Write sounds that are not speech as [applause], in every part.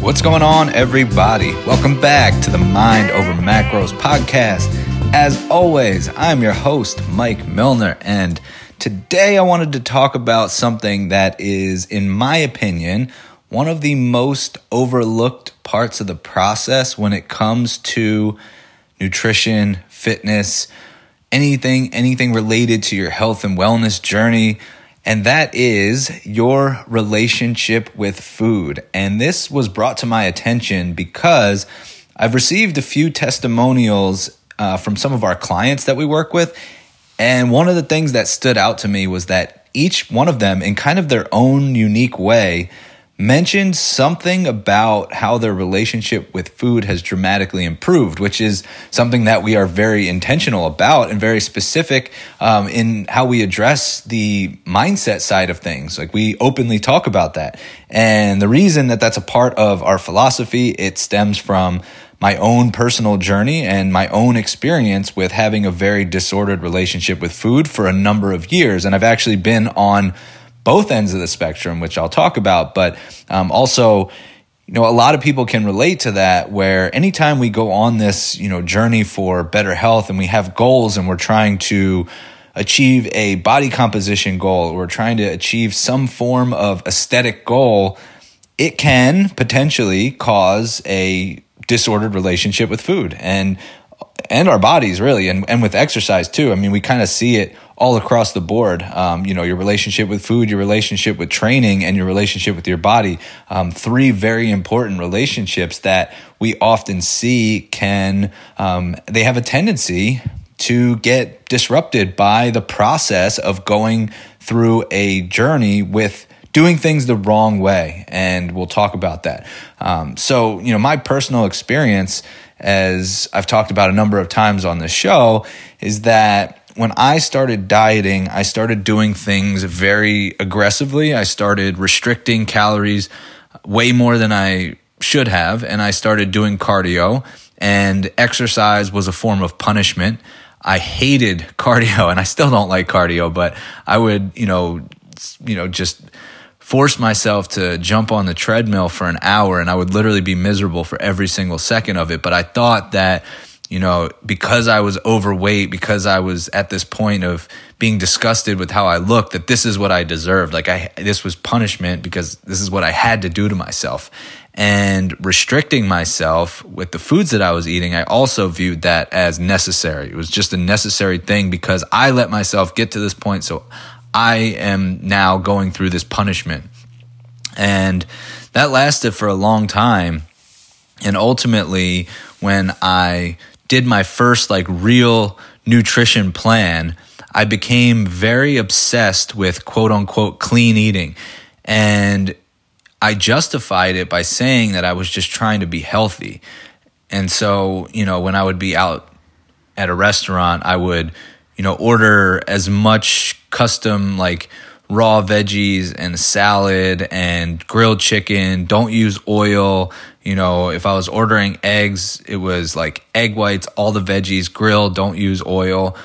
What's going on, everybody? Welcome back to the Mind Over Macros podcast. As always, I'm your host, Mike Milner, and today I wanted to talk about something that is, in my opinion, one of the most overlooked parts of the process when it comes to nutrition, fitness, anything anything related to your health and wellness journey and that is your relationship with food. And this was brought to my attention because I've received a few testimonials uh, from some of our clients that we work with. And one of the things that stood out to me was that each one of them, in kind of their own unique way, mentioned something about how their relationship with food has dramatically improved, which is something that we are very intentional about and very specific um, in how we address the mindset side of things. Like we openly talk about that. And the reason that that's a part of our philosophy, it stems from my own personal journey and my own experience with having a very disordered relationship with food for a number of years. And I've actually been on both ends of the spectrum, which I'll talk about, but um, also, you know, a lot of people can relate to that where anytime we go on this, you know, journey for better health and we have goals and we're trying to achieve a body composition goal, or we're trying to achieve some form of aesthetic goal, it can potentially cause a disordered relationship with food. And and our bodies really and, and with exercise too. I mean, we kind of see it all across the board. Um, you know, your relationship with food, your relationship with training, and your relationship with your body. Um, three very important relationships that we often see can, um, they have a tendency to get disrupted by the process of going through a journey with doing things the wrong way. And we'll talk about that. Um, so, you know, my personal experience, as I've talked about a number of times on the show, is that when I started dieting, I started doing things very aggressively. I started restricting calories way more than I should have, and I started doing cardio, and exercise was a form of punishment. I hated [laughs] cardio, and I still don't like cardio, but I would, you know, you know, just force myself to jump on the treadmill for an hour and I would literally be miserable for every single second of it. But I thought that you know, because I was overweight, because I was at this point of being disgusted with how I looked, that this is what I deserved. Like I, this was punishment because this is what I had to do to myself. And restricting myself with the foods that I was eating, I also viewed that as necessary. It was just a necessary thing because I let myself get to this point. So I am now going through this punishment. And that lasted for a long time. And ultimately, when I did my first like real nutrition plan, I became very obsessed with quote unquote clean eating. And I justified it by saying that I was just trying to be healthy. And so, you know, when I would be out at a restaurant, I would, you know, order as much custom like raw veggies and salad and grilled chicken. Don't use oil. You know, if I was ordering eggs, it was like egg whites, all the veggies, grilled, don't use oil.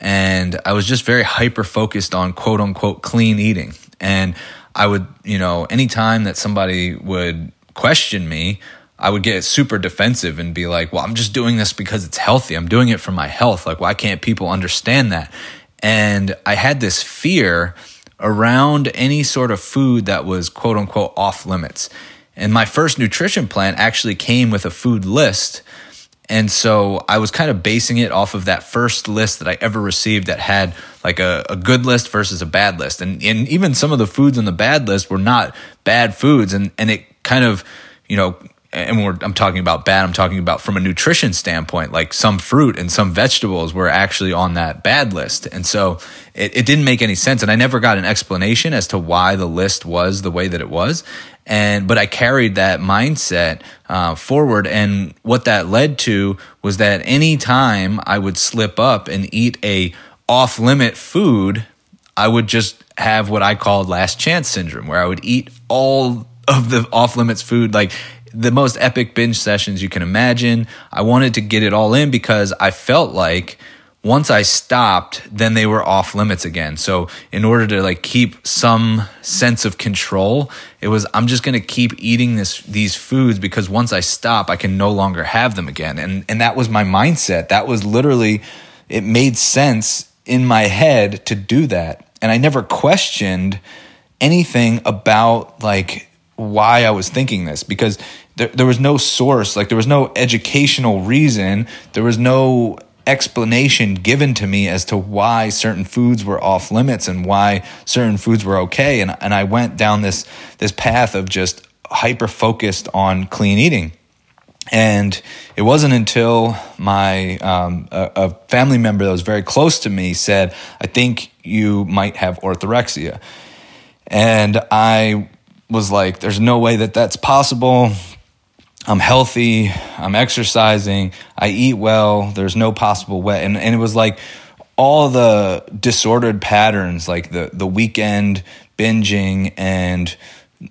And I was just very hyper focused on quote unquote clean eating. And I would, you know, anytime that somebody would question me, I would get super defensive and be like, well, I'm just doing this because it's healthy. I'm doing it for my health. Like, why can't people understand that? And I had this fear around any sort of food that was quote unquote off limits. And my first nutrition plan actually came with a food list. And so I was kind of basing it off of that first list that I ever received that had like a, a good list versus a bad list. And, and even some of the foods on the bad list were not bad foods. And, and it kind of, you know, and I'm talking about bad, I'm talking about from a nutrition standpoint, like some fruit and some vegetables were actually on that bad list. And so it, it didn't make any sense. And I never got an explanation as to why the list was the way that it was. And, but I carried that mindset uh, forward. And what that led to was that anytime I would slip up and eat a off limit food, I would just have what I called last chance syndrome, where I would eat all of the off limits food. Like the most epic binge sessions you can imagine. I wanted to get it all in because I felt like once I stopped, then they were off limits again. So in order to like keep some sense of control, it was I'm just going to keep eating this these foods because once I stop, I can no longer have them again. And and that was my mindset. That was literally it made sense in my head to do that. And I never questioned anything about like why I was thinking this because there, there was no source, like there was no educational reason, there was no explanation given to me as to why certain foods were off limits and why certain foods were okay. And and I went down this this path of just hyper focused on clean eating. And it wasn't until my um, a, a, family member that was very close to me said i think you might have orthorexia. And i was like there's no way that that's possible I'm healthy, I'm exercising, I eat well, there's no possible way. And, and it was like all the disordered patterns, like the, the weekend binging and,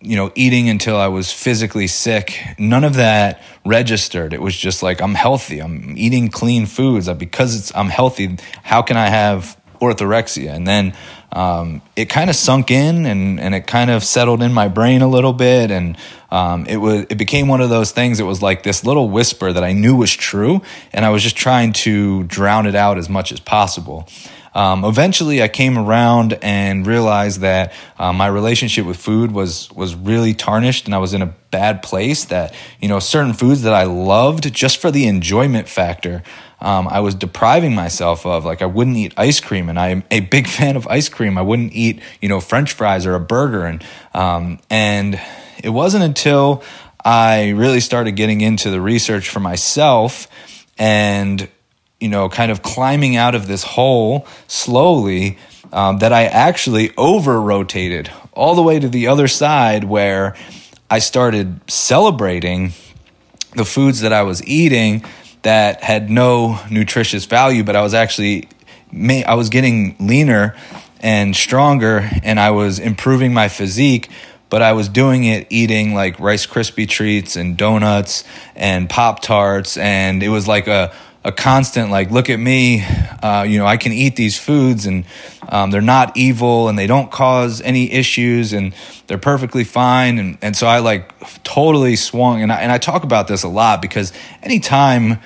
you know, eating until I was physically sick, none of that registered. It was just like, I'm healthy, I'm eating clean foods. Because it's, I'm healthy, how can I have orthorexia? And then um, it kind of sunk in and, and it kind of settled in my brain a little bit. And um, it was it became one of those things. It was like this little whisper that I knew was true, and I was just trying to drown it out as much as possible. Um, eventually, I came around and realized that uh, my relationship with food was was really tarnished, and I was in a bad place. That you know, certain foods that I loved just for the enjoyment factor, um, I was depriving myself of. Like I wouldn't eat ice cream, and I'm a big [laughs] fan of ice cream. I wouldn't eat you know French fries or a burger, and um, and it wasn't until I really started getting into the research for myself and, you know, kind of climbing out of this hole slowly um, that I actually over rotated all the way to the other side where I started celebrating the foods that I was eating that had no nutritious value, but I was actually I was getting leaner and stronger and I was improving my physique but I was doing it eating like Rice Krispie treats and donuts and Pop Tarts, and it was like a a constant like look at me uh, you know i can eat these foods and um, they're not evil and they don't cause any issues and they're perfectly fine and, and so i like totally swung and I, and I talk about this a lot because anytime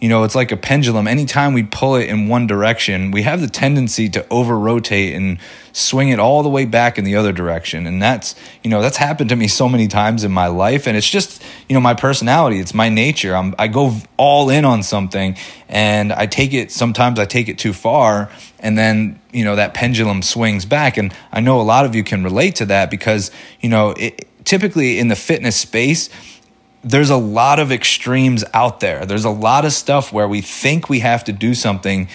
you know, it's like a pendulum. Anytime we pull it in one direction, we have the tendency to over rotate and swing it all the way back in the other direction. And that's, you know, that's happened to me so many times in my life. And it's just, you know, my personality, it's my nature. I'm, I go all in on something and I take it, sometimes I take it too far. And then, you know, that pendulum swings back. And I know a lot of you can relate to that because, you know, it, typically in the fitness space, there's a lot of extremes out there. There's a lot of stuff where we think we have to do something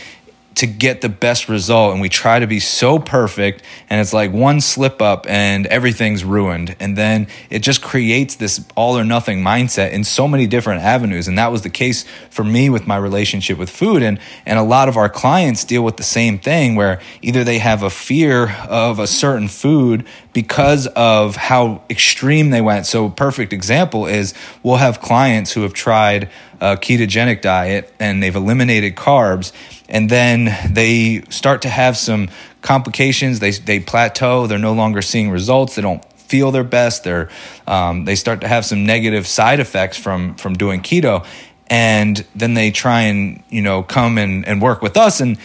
to get the best result and we try to be so perfect and it's like one slip up and everything's ruined. And then it just creates this all or nothing mindset in so many different avenues. And that was the case for me with my relationship with food. And and a lot of our clients deal with the same thing where either they have a fear of a certain food because of how extreme they went. So perfect example is we'll have clients who have tried a ketogenic diet and they've eliminated carbs and then they start to have some complications. They, they plateau. They're no longer seeing results. They don't feel their best. They're um, they start to have some negative side effects from from doing keto and then they try and you know come and, and work with us. And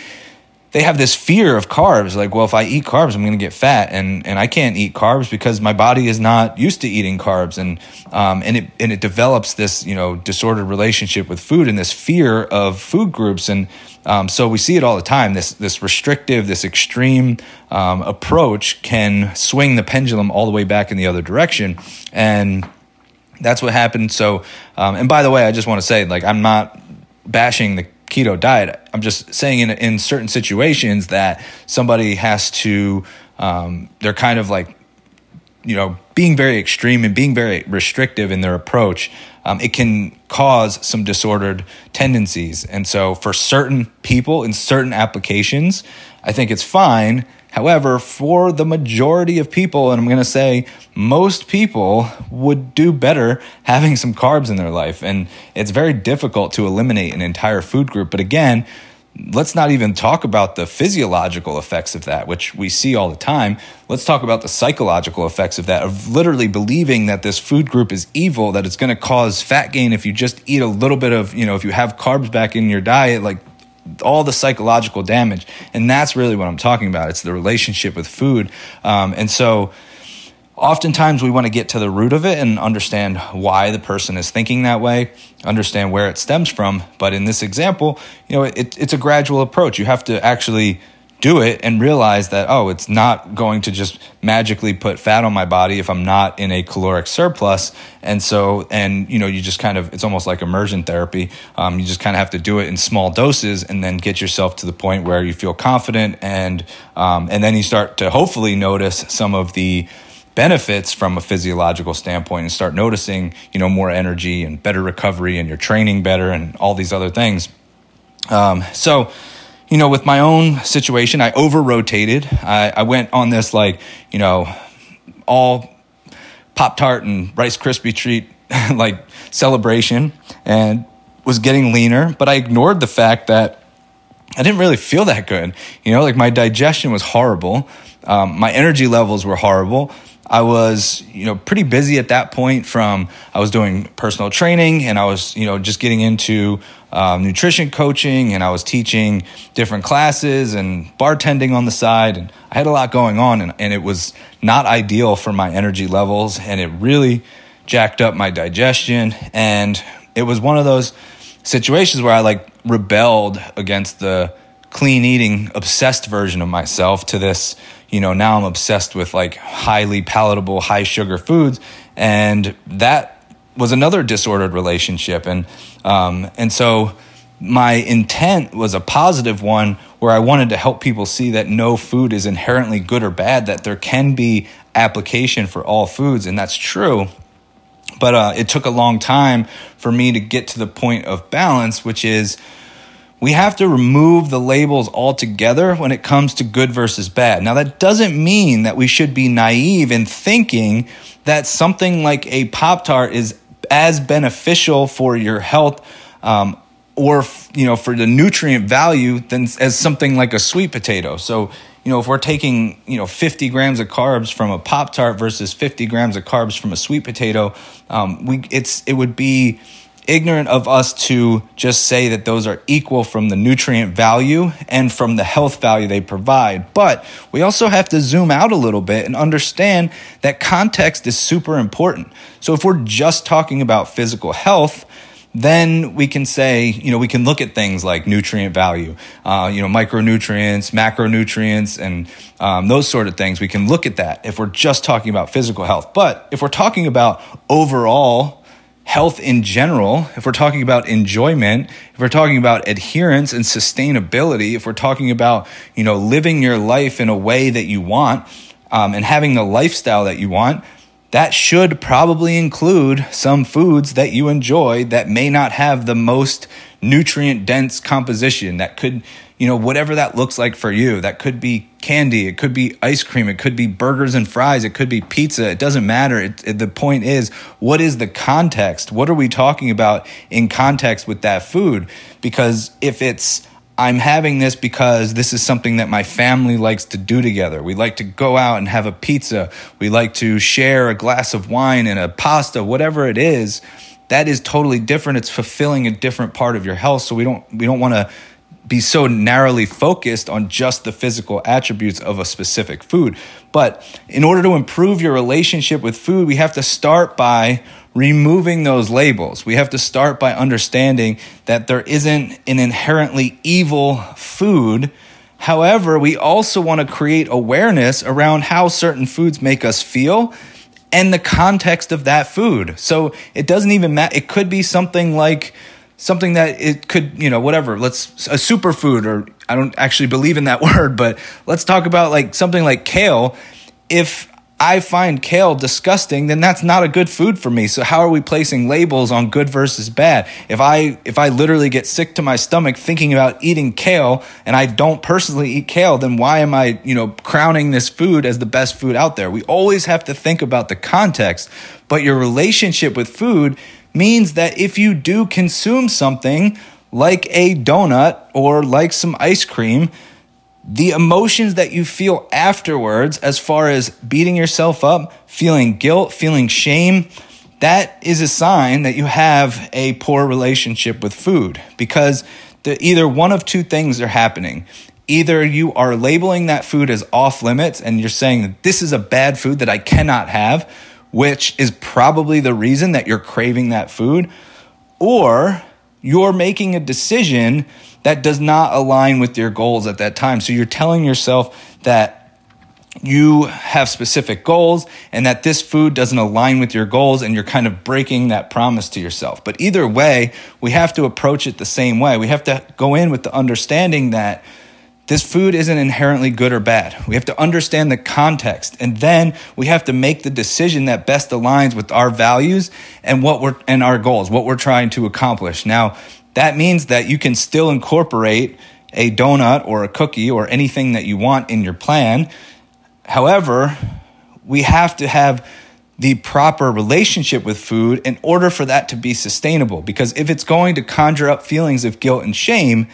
they have this fear of carbs like well if i eat carbs i'm going to get fat and and i can't eat carbs because my body is not used to eating carbs and um, and it and it develops this you know disordered relationship with food and this fear of food groups and um, so we see it all the time. This this restrictive this extreme um, approach can swing the pendulum all the way back in the other direction and that's what happened. So um, and by the way i just want to say like i'm not bashing the keto diet. I'm just saying in in certain situations that somebody has to um, they're kind of like you know being very extreme and being very restrictive in their approach. Um, it can cause some disordered tendencies, and so for certain people in certain applications, I think it's fine However, for the majority of people, and I'm going to say most people would do better having some carbs in their life. And it's very difficult to eliminate an entire food group. But again, let's not even talk about the physiological effects of that, which we see all the time. Let's talk about the psychological effects of that, of literally believing that this food group is evil, that it's going to cause fat gain if you just eat a little bit of, you know, if you have carbs back in your diet, like all the psychological damage. And that's really what I'm talking about. It's the relationship with food. Um, and so, oftentimes we want to get to the root of it and understand why the person is thinking that way understand where it stems from but in this example you know it, it's a gradual approach you have to actually do it and realize that oh it's not going to just magically put fat on my body if i'm not in a caloric surplus and so and you know you just kind of it's almost like immersion therapy um, you just kind of have to do it in small doses and then get yourself to the point where you feel confident and um, and then you start to hopefully notice some of the benefits from a physiological standpoint and start noticing, you know, more energy and better recovery and you're training better and all these other things. Um, so, you know, with my own situation, I over rotated. I, I went on this like, you know, all Pop Tart and Rice Krispie treat [laughs] like celebration and was getting leaner, but I ignored the fact that I didn't really feel that good. You know, like my digestion was horrible. Um, my energy levels were horrible. I was, you know, pretty busy at that point from I was doing personal training and I was, you know, just getting into um, nutrition coaching and I was teaching different classes and bartending on the side. And I had a lot going on and, and it was not ideal for my energy levels and it really jacked up my digestion. And it was one of those situations where I like rebelled against the clean eating obsessed version of myself to this you know, now I'm obsessed with like highly palatable, high sugar foods. And that was another disordered relationship. And, um, and so my intent was a positive one where I wanted to help people see that no food is inherently good or bad, that there can be application for all foods. And that's true. But uh, it took a long time for me to get to the point of balance, which is we have to remove the labels altogether when it comes to good versus bad. Now, that doesn't mean that we should be naive in thinking that something like a Pop Tart is as beneficial for your health um, or you know for the nutrient value than as something like a sweet potato. So you know if we're taking you know 50 grams of carbs from a Pop Tart versus 50 grams of carbs from a sweet potato, um, we it's it would be ignorant of us to just say that those are equal from the nutrient value and from the health value they provide. But we also have to zoom out a little bit and understand that context is super important. So if we're just talking about physical health, then we can say, you know, we can look at things like nutrient value, uh, you know, micronutrients, macronutrients, and um, those sort of things. We can look at that if we're just talking about physical health. But if we're talking about overall health in general, if we're talking about enjoyment, if we're talking about adherence and sustainability, if we're talking about, you know, living your life in a way that you want um, and having the lifestyle that you want, that should probably include some foods that you enjoy that may not have the most nutrient dense composition that could you know, whatever that looks like for you. That could be candy, it could be ice cream, it could be burgers and fries, it could be pizza. It doesn't matter. It, it, the point is, what is the context? What are we talking about in context with that food? Because if it's I'm having this because this is something that my family likes to do together. We like to go out and have a pizza. We like to share a glass of wine and a pasta, whatever it is. That is totally different. It's fulfilling a different part of your health. So we don't we don't want to be so narrowly focused on just the physical attributes of a specific food. But in order to improve your relationship with food, we have to start by removing those labels. We have to start by understanding that there isn't an inherently evil food. However, we also want to create awareness around how certain foods make us feel and the context of that food. So it doesn't even matter. It could be something like, something that it could, you know, whatever. Let's a superfood, or I don't actually believe in that [laughs] word, but let's talk about like something like kale. If I find kale disgusting, then that's not a good food for me. So how are we placing labels on good versus bad? If I if I literally get sick to my stomach thinking about eating kale and I don't personally eat kale, then why am I, you know, crowning this food as the best food out there? We always have to think about the context, but your relationship with food means that if you do consume something like a donut or like some ice cream, the emotions that you feel afterwards, as far as beating yourself up, feeling guilt, feeling shame, that is a sign that you have a poor relationship with food because the, either one of two things are happening. Either you are labeling that food as off limits and you're saying that this is a bad food that I cannot have, which is probably the reason that you're craving that food, or you're making a decision that does not align with your goals at that time. So you're telling yourself that you have specific goals and that this food doesn't align with your goals and you're kind of breaking that promise to yourself. But either way, we have to approach it the same way. We have to go in with the understanding that this food isn't inherently good or bad. We have to understand the context and then we have to make the decision that best aligns with our values and what we're and our goals, what we're trying to accomplish. Now, that means that you can still incorporate a donut or a cookie or anything that you want in your plan However, we have to have the proper relationship with food in order for that to be sustainable. Because if it's going to conjure up feelings of guilt and shame,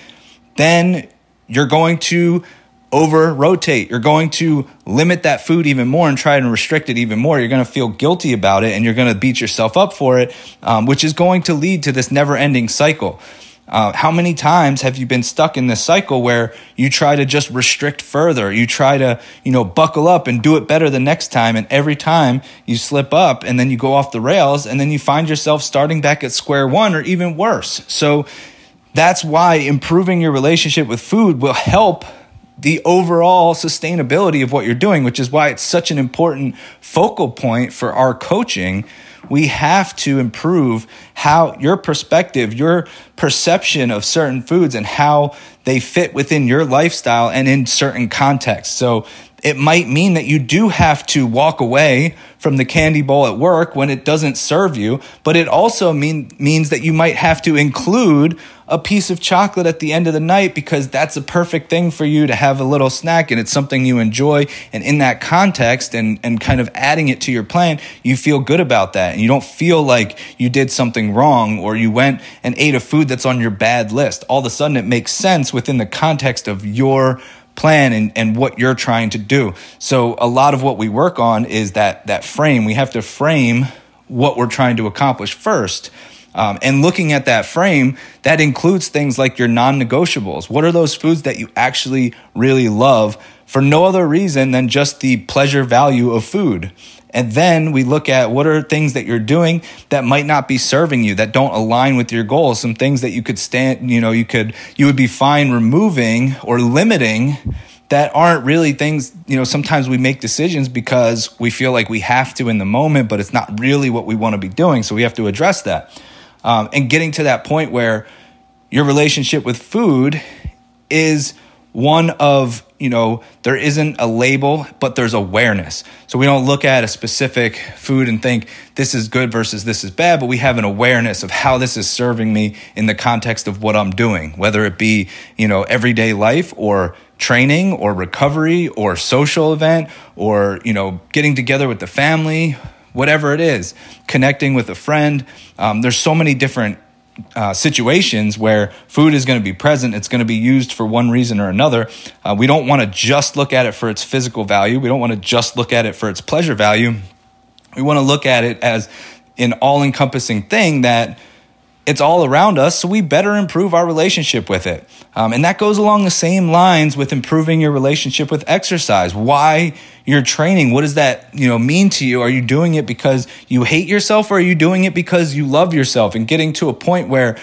then you're going to over rotate. You're going to limit that food even more and try and restrict it even more. You're going to feel guilty about it and you're going to beat yourself up for it, um, which is going to lead to this never ending cycle. Uh, how many times have you been stuck in this cycle where you try to just restrict further? You try to, you know, buckle up and do it better the next time. And every time you slip up and then you go off the rails and then you find yourself starting back at square one or even worse. So that's why improving your relationship with food will help the overall sustainability of what you're doing, which is why it's such an important focal point for our coaching we have to improve how your perspective, your perception of certain foods and how they fit within your lifestyle and in certain contexts. So it might mean that you do have to walk away from the candy bowl at work when it doesn't serve you, but it also mean, means that you might have to include a piece of chocolate at the end of the night because that's a perfect thing for you to have a little snack and it's something you enjoy. And in that context and, and kind of adding it to your plan, you feel good about that. And you don't feel like you did something wrong or you went and ate a food that's on your bad list. All of a sudden, it makes sense within the context of your plan and, and what you're trying to do. So a lot of what we work on is that that frame. We have to frame what we're trying to accomplish first. Um, and looking at that frame, that includes things like your non negotiables. What are those foods that you actually really love for no other reason than just the pleasure value of food? And then we look at what are things that you're doing that might not be serving you, that don't align with your goals, some things that you could stand, you know, you could, you would be fine removing or limiting that aren't really things, you know, sometimes we make decisions because we feel like we have to in the moment, but it's not really what we want to be doing. So we have to address that. Um, and getting to that point where your relationship with food is one of you know there isn't a label but there's awareness. So we don't look at a specific food and think this is good versus this is bad but we have an awareness of how this is serving me in the context of what i'm doing whether it be you know everyday life or training or recovery or social event or you know getting together with the family whatever it is connecting with a friend. Um, there's so many different uh, situations where food is going to be present, it's going to be used for one reason or another. Uh, we don't want to just look at it for its physical value. We don't want to just look at it for its pleasure value. We want to look at it as an all encompassing thing that it's all around us, so we better improve our relationship with it. Um, and that goes along the same lines with improving your relationship with exercise. Why you're training? What does that you know mean to you? Are you doing it because you hate yourself, or are you doing it because you love yourself? And getting to a point where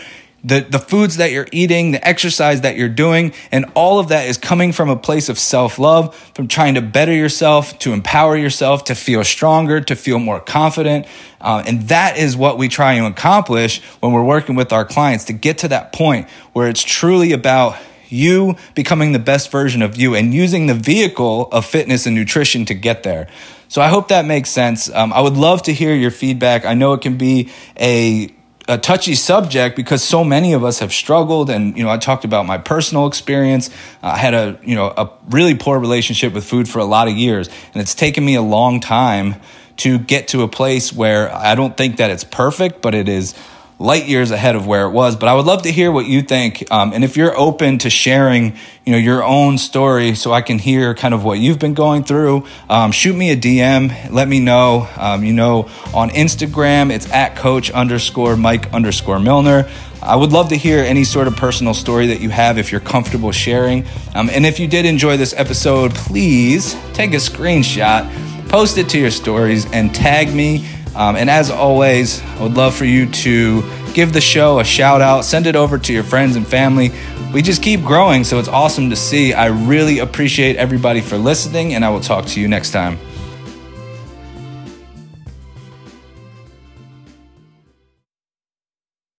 the, the foods that you're eating, the exercise that you're doing, and all of that is coming from a place of self love, from trying to better yourself, to empower yourself, to feel stronger, to feel more confident. Uh, and that is what we try to accomplish when we're working with our clients to get to that point where it's truly about you becoming the best version of you and using the vehicle of fitness and nutrition to get there. So I hope that makes sense. Um, I would love to hear your feedback. I know it can be a a touchy subject because so many of us have struggled. And you know I talked about my personal experience. I had a you know a really poor relationship with food for a lot of years. And it's taken me a long time to get to a place where I don't think that it's perfect but it is light years ahead of where it was. But I would love to hear what you think. Um, and if you're open to sharing, you know, your own story so I can hear kind of what you've been going through, um, shoot me a DM. Let me know. Um, you know, on Instagram, it's at coach underscore Mike underscore Milner. I would love to hear any sort of personal story that you have if you're comfortable sharing. Um, and if you did enjoy this episode, please take a screenshot, post it to your stories, and tag me. Um, and as always, I would love for you to give the show a shout out, send it over to your friends and family. We just keep growing, so it's awesome to see. I really appreciate everybody for listening, and I will talk to you next time.